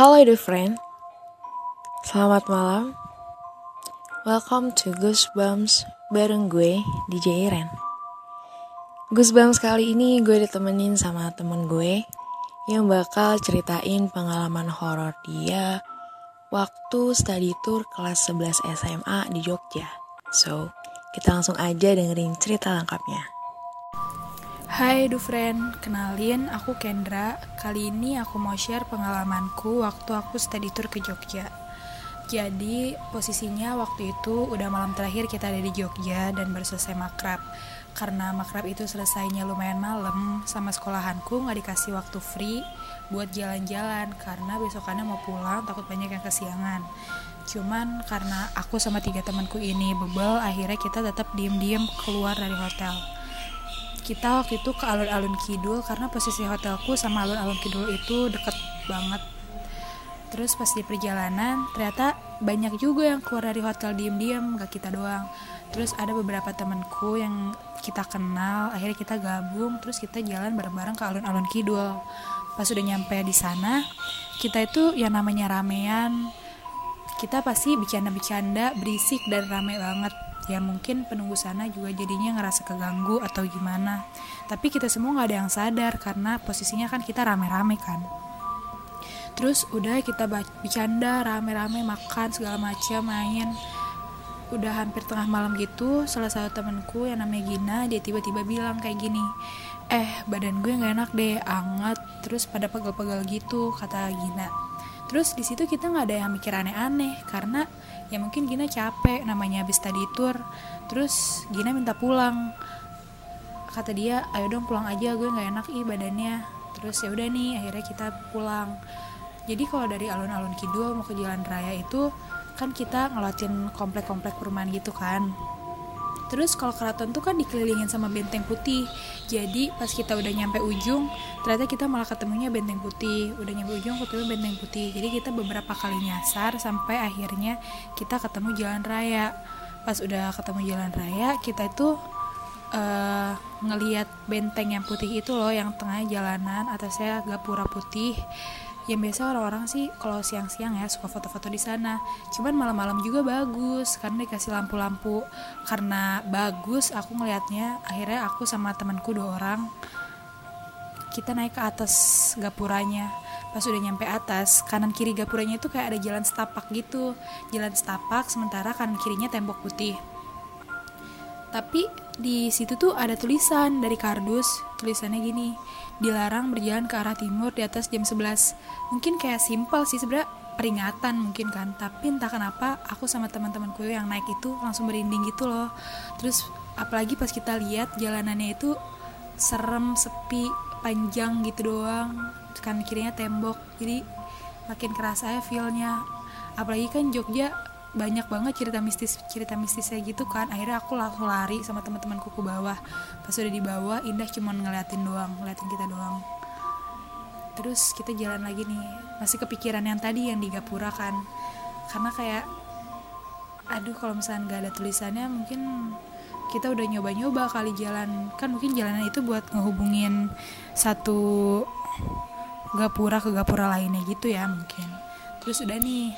Halo dear friend. Selamat malam. Welcome to Goosebumps bareng gue DJ Iren. Goosebumps kali ini gue ditemenin sama temen gue Yang bakal ceritain pengalaman horor dia Waktu study tour kelas 11 SMA di Jogja. So, kita langsung aja dengerin cerita lengkapnya Hai Dufren, kenalin aku Kendra. Kali ini aku mau share pengalamanku waktu aku study tour ke Jogja. Jadi posisinya waktu itu udah malam terakhir kita ada di Jogja dan baru selesai makrab. Karena makrab itu selesainya lumayan malam, sama sekolahanku nggak dikasih waktu free buat jalan-jalan karena besokannya mau pulang takut banyak yang kesiangan. Cuman karena aku sama tiga temanku ini bebel, akhirnya kita tetap diem-diem keluar dari hotel kita waktu itu ke alun-alun kidul karena posisi hotelku sama alun-alun kidul itu deket banget. Terus pas di perjalanan ternyata banyak juga yang keluar dari hotel diem-diem gak kita doang. Terus ada beberapa temanku yang kita kenal akhirnya kita gabung terus kita jalan bareng-bareng ke alun-alun kidul. Pas udah nyampe di sana kita itu yang namanya ramean. Kita pasti bercanda-bercanda berisik dan rame banget ya mungkin penunggu sana juga jadinya ngerasa keganggu atau gimana. Tapi kita semua nggak ada yang sadar karena posisinya kan kita rame-rame kan. Terus udah kita bercanda rame-rame makan segala macam main. Udah hampir tengah malam gitu salah satu temenku yang namanya Gina dia tiba-tiba bilang kayak gini eh badan gue nggak enak deh anget. Terus pada pegel-pegel gitu kata Gina terus di situ kita nggak ada yang mikir aneh-aneh karena ya mungkin Gina capek namanya habis tadi tour. Terus Gina minta pulang. Kata dia ayo dong pulang aja gue nggak enak ih badannya. Terus ya udah nih akhirnya kita pulang. Jadi kalau dari alun-alun kidul mau ke jalan raya itu kan kita ngelatin komplek-komplek perumahan gitu kan Terus kalau keraton tuh kan dikelilingin sama benteng putih. Jadi pas kita udah nyampe ujung, ternyata kita malah ketemunya benteng putih. Udah nyampe ujung ketemu benteng putih. Jadi kita beberapa kali nyasar sampai akhirnya kita ketemu jalan raya. Pas udah ketemu jalan raya, kita itu uh, ngeliat benteng yang putih itu loh yang tengah jalanan atasnya gapura putih yang biasa orang-orang sih kalau siang-siang ya suka foto-foto di sana. Cuman malam-malam juga bagus karena dikasih lampu-lampu. Karena bagus aku ngelihatnya akhirnya aku sama temanku dua orang kita naik ke atas gapuranya. Pas udah nyampe atas kanan kiri gapuranya itu kayak ada jalan setapak gitu. Jalan setapak sementara kanan kirinya tembok putih. Tapi di situ tuh ada tulisan dari kardus tulisannya gini dilarang berjalan ke arah timur di atas jam 11 mungkin kayak simpel sih sebenarnya peringatan mungkin kan tapi entah kenapa aku sama teman-temanku yang naik itu langsung merinding gitu loh. Terus apalagi pas kita lihat jalanannya itu serem sepi panjang gitu doang kan kirinya tembok jadi makin kerasa ya feelnya. Apalagi kan Jogja banyak banget cerita mistis cerita mistisnya gitu kan. Akhirnya aku langsung lari sama teman-temanku ke bawah. Pas udah di bawah Indah cuma ngeliatin doang ngeliatin kita doang. Terus kita jalan lagi nih. Masih kepikiran yang tadi yang di Gapura kan. Karena kayak aduh kalau misalnya nggak ada tulisannya mungkin kita udah nyoba-nyoba kali jalan. Kan mungkin jalanan itu buat ngehubungin satu gapura ke gapura lainnya gitu ya mungkin. Terus udah nih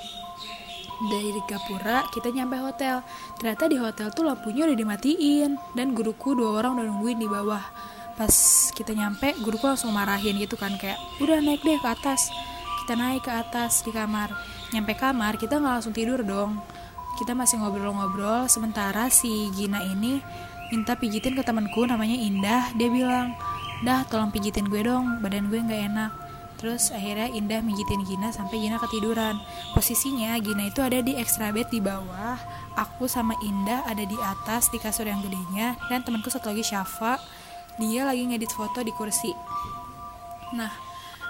dari Gapura kita nyampe hotel. Ternyata di hotel tuh lampunya udah dimatiin. Dan guruku dua orang udah nungguin di bawah. Pas kita nyampe guruku langsung marahin gitu kan kayak udah naik deh ke atas. Kita naik ke atas di kamar. Nyampe kamar kita nggak langsung tidur dong. Kita masih ngobrol-ngobrol. Sementara si Gina ini minta pijitin ke temanku namanya Indah. Dia bilang dah tolong pijitin gue dong. Badan gue nggak enak Terus akhirnya Indah mijitin Gina sampai Gina ketiduran. Posisinya Gina itu ada di extra bed di bawah, aku sama Indah ada di atas di kasur yang gedenya dan temanku satu lagi Syafa, dia lagi ngedit foto di kursi. Nah,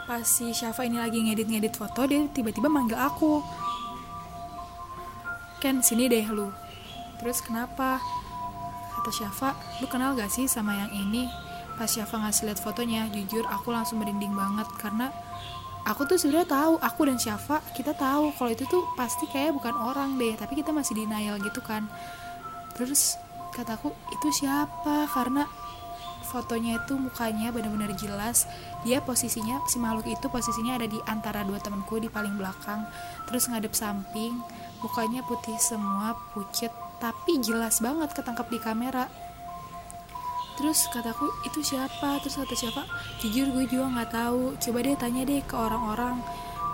pas si Syafa ini lagi ngedit-ngedit foto, dia tiba-tiba manggil aku. Ken, sini deh lu. Terus kenapa? Kata Syafa, lu kenal gak sih sama yang ini? Pas Syafa ngasih lihat fotonya jujur aku langsung merinding banget karena aku tuh sudah tahu aku dan Syafa kita tahu kalau itu tuh pasti kayak bukan orang deh tapi kita masih denial gitu kan. Terus kataku itu siapa? Karena fotonya itu mukanya benar-benar jelas dia posisinya si makhluk itu posisinya ada di antara dua temanku di paling belakang terus ngadep samping mukanya putih semua pucet tapi jelas banget ketangkap di kamera terus kataku itu siapa? Terus kata siapa jujur gue juga nggak tahu. Coba deh tanya deh ke orang-orang.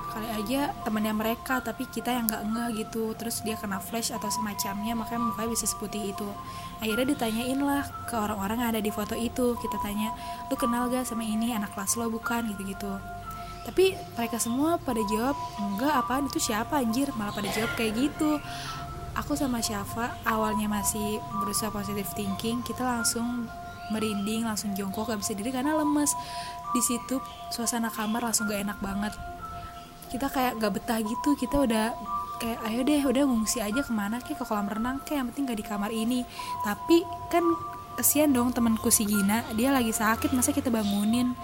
Kali aja temennya mereka tapi kita yang nggak ngeh gitu. Terus dia kena flash atau semacamnya makanya mukanya bisa seputih itu. Akhirnya ditanyain lah ke orang-orang yang ada di foto itu. Kita tanya lu kenal gak sama ini? Anak kelas lo bukan? Gitu-gitu. Tapi mereka semua pada jawab enggak apaan? Itu siapa anjir? Malah pada jawab kayak gitu. Aku sama Syafa awalnya masih berusaha positive thinking kita langsung merinding langsung jongkok gak bisa diri karena lemes. Di situ suasana kamar langsung gak enak banget. Kita kayak gak betah gitu kita udah kayak ayo deh udah ngungsi aja ke mana kayak ke kolam renang kayak yang penting gak di kamar ini. Tapi kan kesian dong temanku si Gina dia lagi sakit masa kita bangunin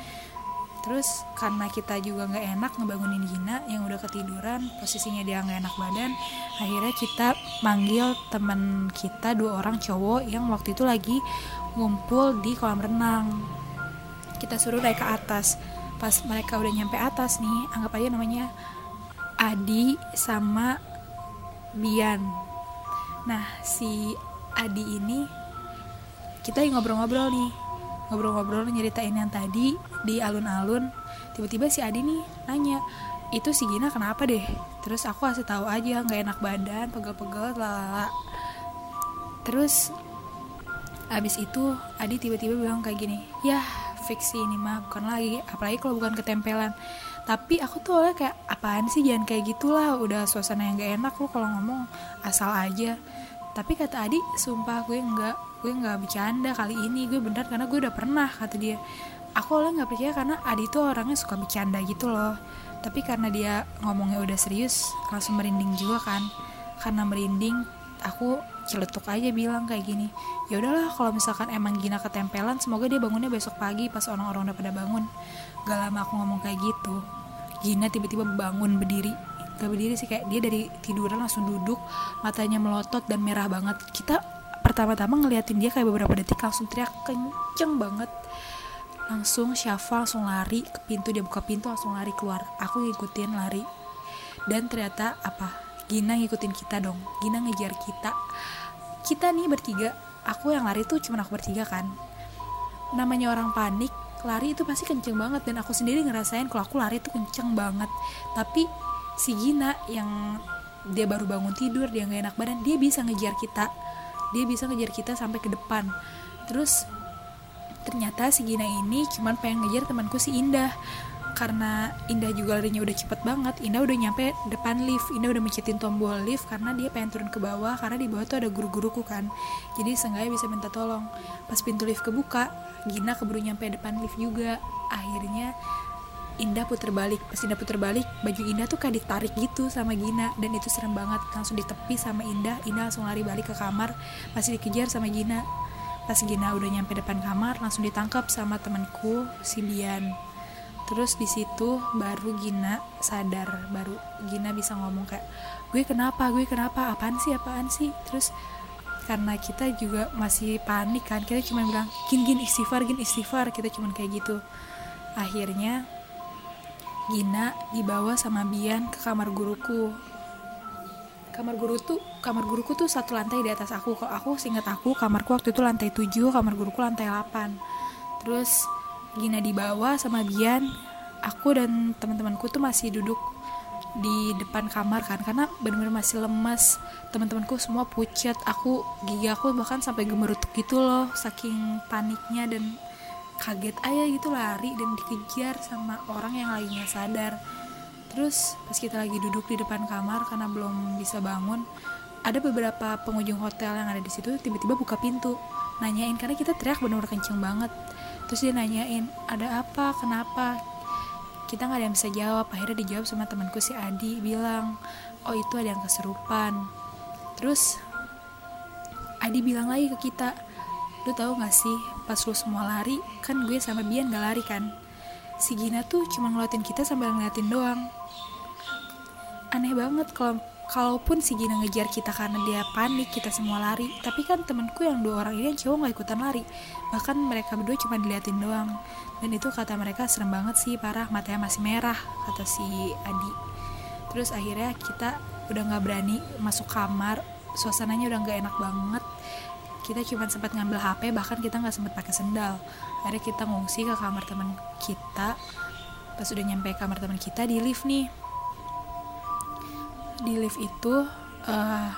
terus karena kita juga nggak enak ngebangunin Gina yang udah ketiduran posisinya dia nggak enak badan akhirnya kita manggil teman kita dua orang cowok yang waktu itu lagi ngumpul di kolam renang. Kita suruh naik ke atas. Pas mereka udah nyampe atas nih anggap aja namanya Adi sama Bian. Nah si Adi ini kita ngobrol-ngobrol nih ngobrol-ngobrol nyeritain yang tadi di alun-alun. Tiba-tiba si Adi nih nanya itu si Gina kenapa deh? Terus aku kasih tahu aja nggak enak badan pegel-pegel lalala terus abis itu Adi tiba-tiba bilang kayak gini ya fiksi ini mah bukan lagi apalagi kalau bukan ketempelan. Tapi aku tuh oleh kayak apaan sih jangan kayak gitulah udah suasana yang gak enak lu kalau ngomong asal aja tapi kata Adi sumpah gue nggak gue nggak bercanda kali ini. Gue benar karena gue udah pernah kata dia. Aku oleh nggak percaya karena Adi tuh orangnya suka bercanda gitu loh. Tapi karena dia ngomongnya udah serius langsung merinding juga kan. Karena merinding aku celetuk aja bilang kayak gini ya udahlah kalau misalkan emang Gina ketempelan semoga dia bangunnya besok pagi pas orang-orang udah pada bangun. Gak lama aku ngomong kayak gitu Gina tiba-tiba bangun berdiri gak berdiri sih kayak dia dari tiduran langsung duduk matanya melotot dan merah banget. Kita pertama-tama ngeliatin dia kayak beberapa detik langsung teriak kenceng banget. Langsung Syafa langsung lari ke pintu dia buka pintu langsung lari keluar. Aku ngikutin lari. Dan ternyata apa? Gina ngikutin kita dong. Gina ngejar kita. Kita nih bertiga aku yang lari tuh cuma aku bertiga kan. Namanya orang panik lari itu pasti kenceng banget. Dan aku sendiri ngerasain kalau aku lari tuh kenceng banget. Tapi si Gina yang dia baru bangun tidur dia nggak enak badan dia bisa ngejar kita. Dia bisa ngejar kita sampai ke depan. Terus ternyata si Gina ini cuman pengen ngejar temanku si Indah. Karena Indah juga larinya udah cepet banget. Indah udah nyampe depan lift. Indah udah mencetin tombol lift karena dia pengen turun ke bawah. Karena di bawah tuh ada guru-guruku kan. Jadi seenggaknya bisa minta tolong. Pas pintu lift kebuka Gina keburu nyampe depan lift juga. Akhirnya Indah puter balik pas Indah puter balik baju Indah tuh kayak ditarik gitu sama Gina. Dan itu serem banget langsung ditepi sama Indah. Indah langsung lari balik ke kamar masih dikejar sama Gina. Pas Gina udah nyampe depan kamar langsung ditangkap sama temanku si Bian. Terus di situ baru Gina sadar baru Gina bisa ngomong kayak gue kenapa gue kenapa? Apaan sih apaan sih? Terus karena kita juga masih panik kan kita cuma bilang gin gin istighfar gin istighfar kita cuma kayak gitu. Akhirnya Gina dibawa sama Bian ke kamar guruku. Kamar guru tuh kamar guruku tuh satu lantai di atas aku. Kalau aku singkat aku kamarku waktu itu lantai 7 kamar guruku lantai 8 terus Gina di bawah sama Bian. Aku dan teman-temanku tuh masih duduk di depan kamar kan karena benar-benar masih lemas. Teman-temanku semua pucat aku gigi aku bahkan sampai gemerutuk gitu loh saking paniknya dan kaget aja gitu lari dan dikejar sama orang yang lagi nggak sadar. Terus pas kita lagi duduk di depan kamar karena belum bisa bangun ada beberapa pengunjung hotel yang ada di situ tiba-tiba buka pintu nanyain karena kita teriak benar-benar kenceng banget. Terus dia nanyain ada apa? Kenapa? Kita nggak ada yang bisa jawab. Akhirnya dijawab sama temanku si Adi bilang oh itu ada yang keserupan. Terus Adi bilang lagi ke kita lu tahu gak sih pas lu semua lari kan gue sama Bian gak lari kan? Si Gina tuh cuma ngeliatin kita sambil ngeliatin doang. Aneh banget kalau kalaupun si Gina ngejar kita karena dia panik kita semua lari tapi kan temenku yang dua orang ini yang cowok nggak ikutan lari. Bahkan mereka berdua cuma diliatin doang. Dan itu kata mereka serem banget sih parah matanya masih merah kata si Adi. Terus akhirnya kita udah nggak berani masuk kamar suasananya udah nggak enak banget kita cuma sempat ngambil HP bahkan kita nggak sempat pakai sendal. Akhirnya kita ngungsi ke kamar teman kita. Pas udah nyampe kamar teman kita di lift nih. Di lift itu uh,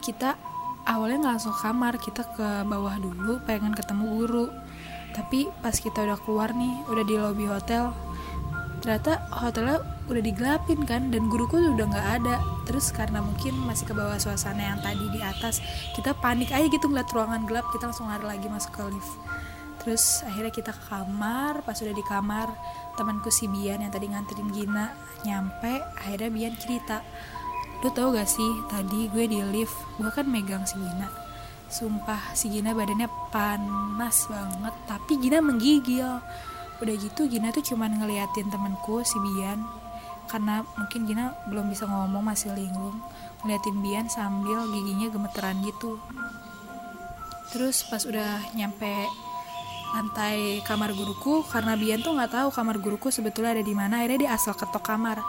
kita awalnya nggak langsung kamar kita ke bawah dulu pengen ketemu guru. Tapi pas kita udah keluar nih udah di lobby hotel ternyata hotelnya udah digelapin kan dan guruku udah nggak ada. Terus karena mungkin masih ke bawah suasana yang tadi di atas kita panik aja gitu ngeliat ruangan gelap kita langsung lari lagi masuk ke lift. Terus akhirnya kita ke kamar pas udah di kamar temanku si Bian yang tadi nganterin Gina nyampe akhirnya Bian cerita lu tau gak sih tadi gue di lift gue kan megang si Gina. Sumpah si Gina badannya panas banget tapi Gina menggigil udah gitu Gina tuh cuman ngeliatin temanku si Bian. Karena mungkin Gina belum bisa ngomong masih linglung. Ngeliatin Bian sambil giginya gemeteran gitu. Terus pas udah nyampe lantai kamar guruku karena Bian tuh nggak tahu kamar guruku sebetulnya ada di mana akhirnya dia asal ketok kamar.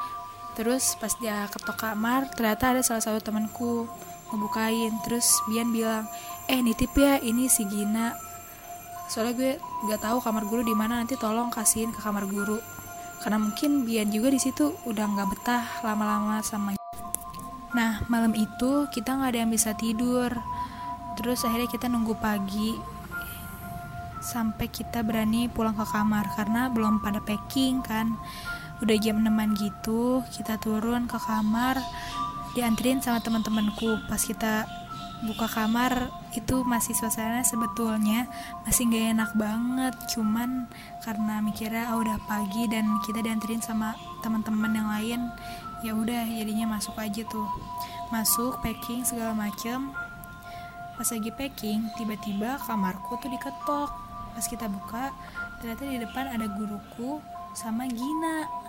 Terus pas dia ketok kamar ternyata ada salah satu temanku ngebukain. Terus Bian bilang eh nitip ya ini si Gina soalnya gue nggak tahu kamar guru di mana nanti tolong kasihin ke kamar guru. Karena mungkin Bian juga di situ udah nggak betah lama-lama sama nah malam itu kita nggak ada yang bisa tidur. Terus akhirnya kita nunggu pagi sampai kita berani pulang ke kamar karena belum pada packing kan. Udah jam 6 gitu kita turun ke kamar dianterin sama teman-temanku pas kita buka kamar itu masih suasana sebetulnya masih gak enak banget. Cuman karena mikirnya oh, udah pagi dan kita dianterin sama teman-teman yang lain ya udah jadinya masuk aja tuh. Masuk packing segala macem. Pas lagi packing tiba-tiba kamarku tuh diketok. Pas kita buka ternyata di depan ada guruku sama Gina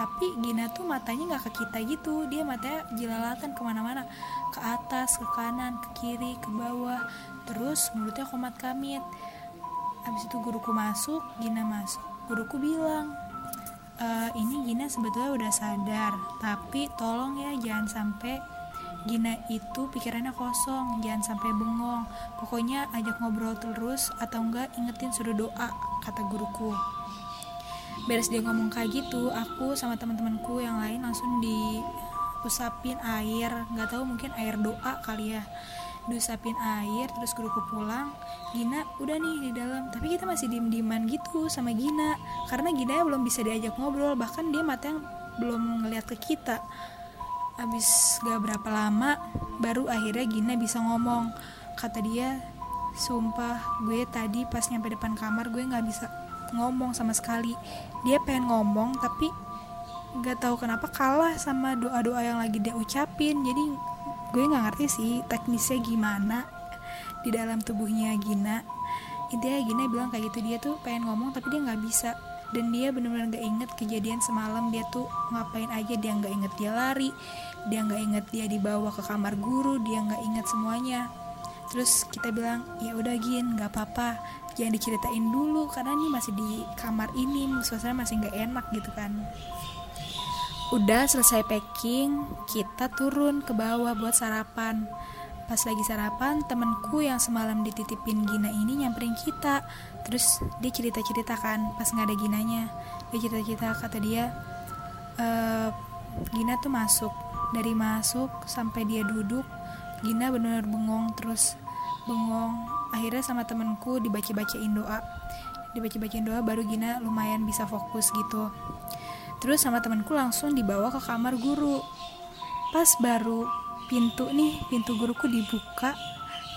tapi Gina tuh matanya nggak ke kita gitu. Dia matanya jelalatan ke mana-mana. Ke atas ke kanan ke kiri ke bawah. Terus mulutnya komat kamit. Habis itu guruku masuk Gina masuk. Guruku bilang e, ini Gina sebetulnya udah sadar. Tapi tolong ya jangan sampai Gina itu pikirannya kosong, jangan sampai bengong. Pokoknya ajak ngobrol terus atau enggak ingetin suruh doa, kata guruku. Beres dia ngomong kayak gitu, aku sama teman-temanku yang lain langsung diusapin air, nggak tahu mungkin air doa kali ya. Diusapin air, terus guruku pulang. Gina udah nih di dalam, tapi kita masih diem-dieman gitu sama Gina, karena Gina belum bisa diajak ngobrol, bahkan dia mata yang belum ngeliat ke kita. Abis gak berapa lama baru akhirnya Gina bisa ngomong. Kata dia sumpah gue tadi pas nyampe depan kamar gue nggak bisa ngomong sama sekali. Dia pengen ngomong tapi nggak tahu kenapa kalah sama doa-doa yang lagi dia ucapin. Jadi gue nggak ngerti sih teknisnya gimana di dalam tubuhnya Gina. Intinya Gina bilang kayak gitu dia tuh pengen ngomong tapi dia nggak bisa. Dan dia benar-benar gak inget kejadian semalam. Dia tuh ngapain aja dia nggak inget dia lari dia nggak inget dia dibawa ke kamar guru dia nggak inget semuanya terus kita bilang ya udah gin nggak apa-apa. Jangan diceritain dulu karena ini masih di kamar ini suasana masih nggak enak gitu kan. Udah selesai packing kita turun ke bawah buat sarapan. Pas lagi sarapan temenku yang semalam dititipin Gina ini nyamperin kita. Terus dia cerita cerita kan pas nggak ada Ginanya. Dia cerita cerita kata dia e, Gina tuh masuk. Dari masuk sampai dia duduk Gina benar-benar bengong terus bengong. Akhirnya sama temenku dibaca-bacain doa. Dibaca-bacain doa baru Gina lumayan bisa fokus gitu. Terus sama temenku langsung dibawa ke kamar guru. Pas baru pintu nih pintu guruku dibuka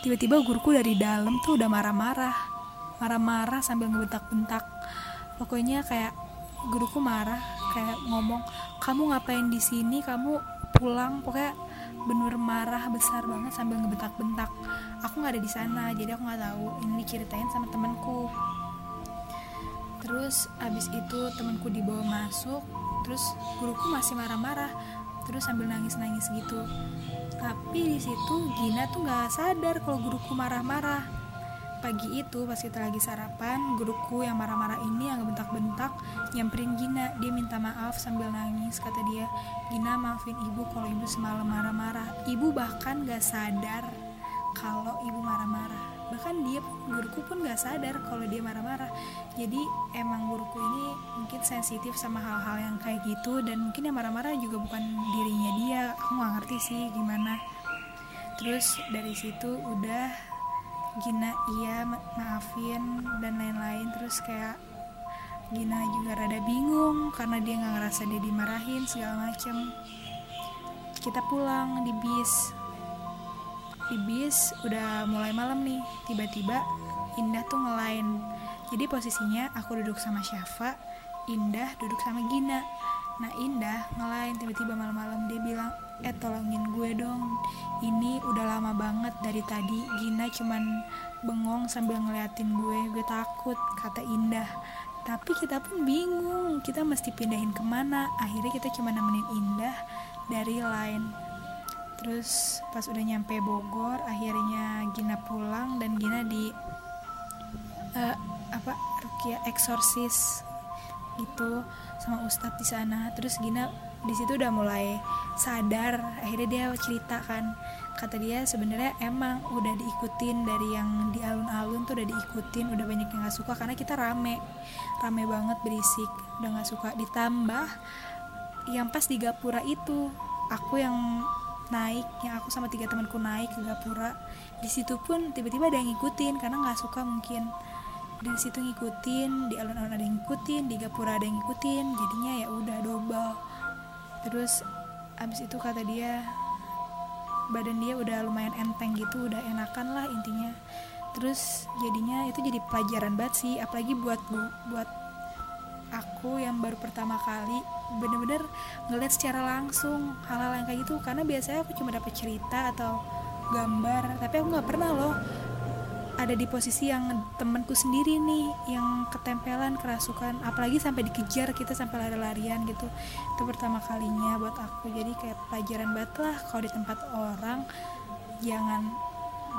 tiba-tiba guruku dari dalam tuh udah marah-marah. Marah-marah sambil ngebentak-bentak. Pokoknya kayak guruku marah kayak ngomong kamu ngapain di sini? Kamu pulang. Pokoknya bener marah besar banget sambil ngebentak-bentak. Aku nggak ada di sana jadi aku nggak tahu ini diceritain sama temanku. Terus abis itu temanku dibawa masuk terus guruku masih marah-marah terus sambil nangis-nangis gitu. Tapi di situ Gina tuh nggak sadar kalau guruku marah-marah pagi itu pas kita lagi sarapan guruku yang marah-marah ini yang bentak-bentak nyamperin Gina. Dia minta maaf sambil nangis kata dia. Gina maafin ibu kalau ibu semalam marah-marah. Ibu bahkan gak sadar kalau ibu marah-marah. Bahkan dia guruku pun gak sadar kalau dia marah-marah. Jadi emang guruku ini mungkin sensitif sama hal-hal yang kayak gitu dan mungkin yang marah-marah juga bukan dirinya dia. Aku gak ngerti sih gimana. Terus dari situ udah Gina iya maafin dan lain-lain. Terus kayak Gina juga rada bingung karena dia nggak ngerasa dia dimarahin segala macem. Kita pulang di bis. Di bis udah mulai malam nih tiba-tiba Indah tuh ngelain. Jadi posisinya aku duduk sama Syafa Indah duduk sama Gina. Nah Indah ngelain tiba-tiba malam-malam. Dia bilang eh tolongin gue dong. Ini udah lama banget dari tadi Gina cuman bengong sambil ngeliatin gue. Gue takut kata Indah. Tapi kita pun bingung kita mesti pindahin ke mana? Akhirnya kita cuma nemenin Indah dari lain. Terus pas udah nyampe Bogor akhirnya Gina pulang dan Gina di uh, apa Rukia eksorsis gitu sama Ustadz di sana. Terus Gina di situ udah mulai sadar akhirnya dia cerita kan. Kata dia sebenarnya emang udah diikutin dari yang di alun-alun tuh udah diikutin udah banyak yang nggak suka karena kita rame rame banget berisik udah nggak suka. Ditambah yang pas di Gapura itu aku yang naik yang aku sama tiga temanku naik ke Gapura di situ pun tiba-tiba ada yang ngikutin karena nggak suka mungkin. Dari situ ngikutin di alun-alun ada yang ngikutin di Gapura ada yang ngikutin jadinya ya udah double terus abis itu kata dia badan dia udah lumayan enteng gitu udah enakan lah intinya. Terus jadinya itu jadi pelajaran banget sih apalagi buat buat aku yang baru pertama kali bener-bener ngeliat secara langsung hal-hal yang kayak gitu. Karena biasanya aku cuma dapat cerita atau gambar tapi aku nggak pernah loh ada di posisi yang temanku sendiri nih yang ketempelan kerasukan apalagi sampai dikejar kita sampai lari-larian gitu. Itu pertama kalinya buat aku. Jadi kayak pelajaran banget lah kalau di tempat orang jangan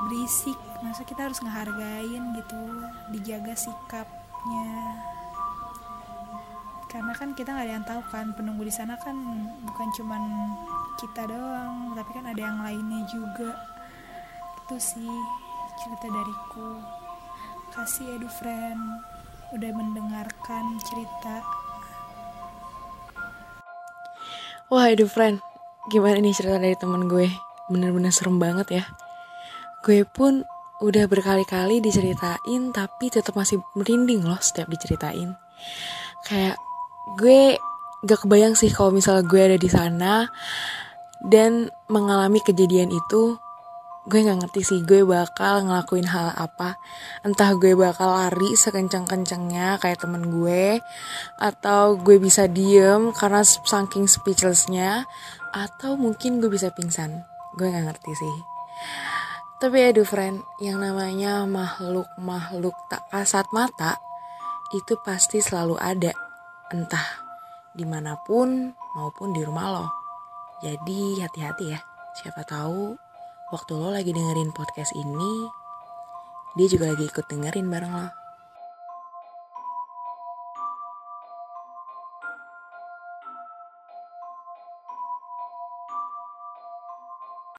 berisik. Masa kita harus ngehargain gitu dijaga sikapnya. Karena kan kita nggak ada yang tahu kan penunggu di sana kan bukan cuman kita doang tapi kan ada yang lainnya juga. Itu sih cerita dariku. Kasih edu friend udah mendengarkan cerita. Wah edu friend gimana nih cerita dari temen gue? Bener-bener serem banget ya. Gue pun udah berkali-kali diceritain tapi tetap masih merinding loh setiap diceritain. Kayak gue gak kebayang sih kalau misalnya gue ada di sana dan mengalami kejadian itu gue gak ngerti sih gue bakal ngelakuin hal apa. Entah gue bakal lari sekencang-kencangnya kayak temen gue atau gue bisa diem karena saking speechlessnya atau mungkin gue bisa pingsan. Gue gak ngerti sih. Tapi ya friend yang namanya makhluk-makhluk tak kasat mata itu pasti selalu ada. Entah di mana pun maupun di rumah lo. Jadi hati-hati ya, siapa tahu waktu lo lagi dengerin podcast ini, dia juga lagi ikut dengerin bareng lo.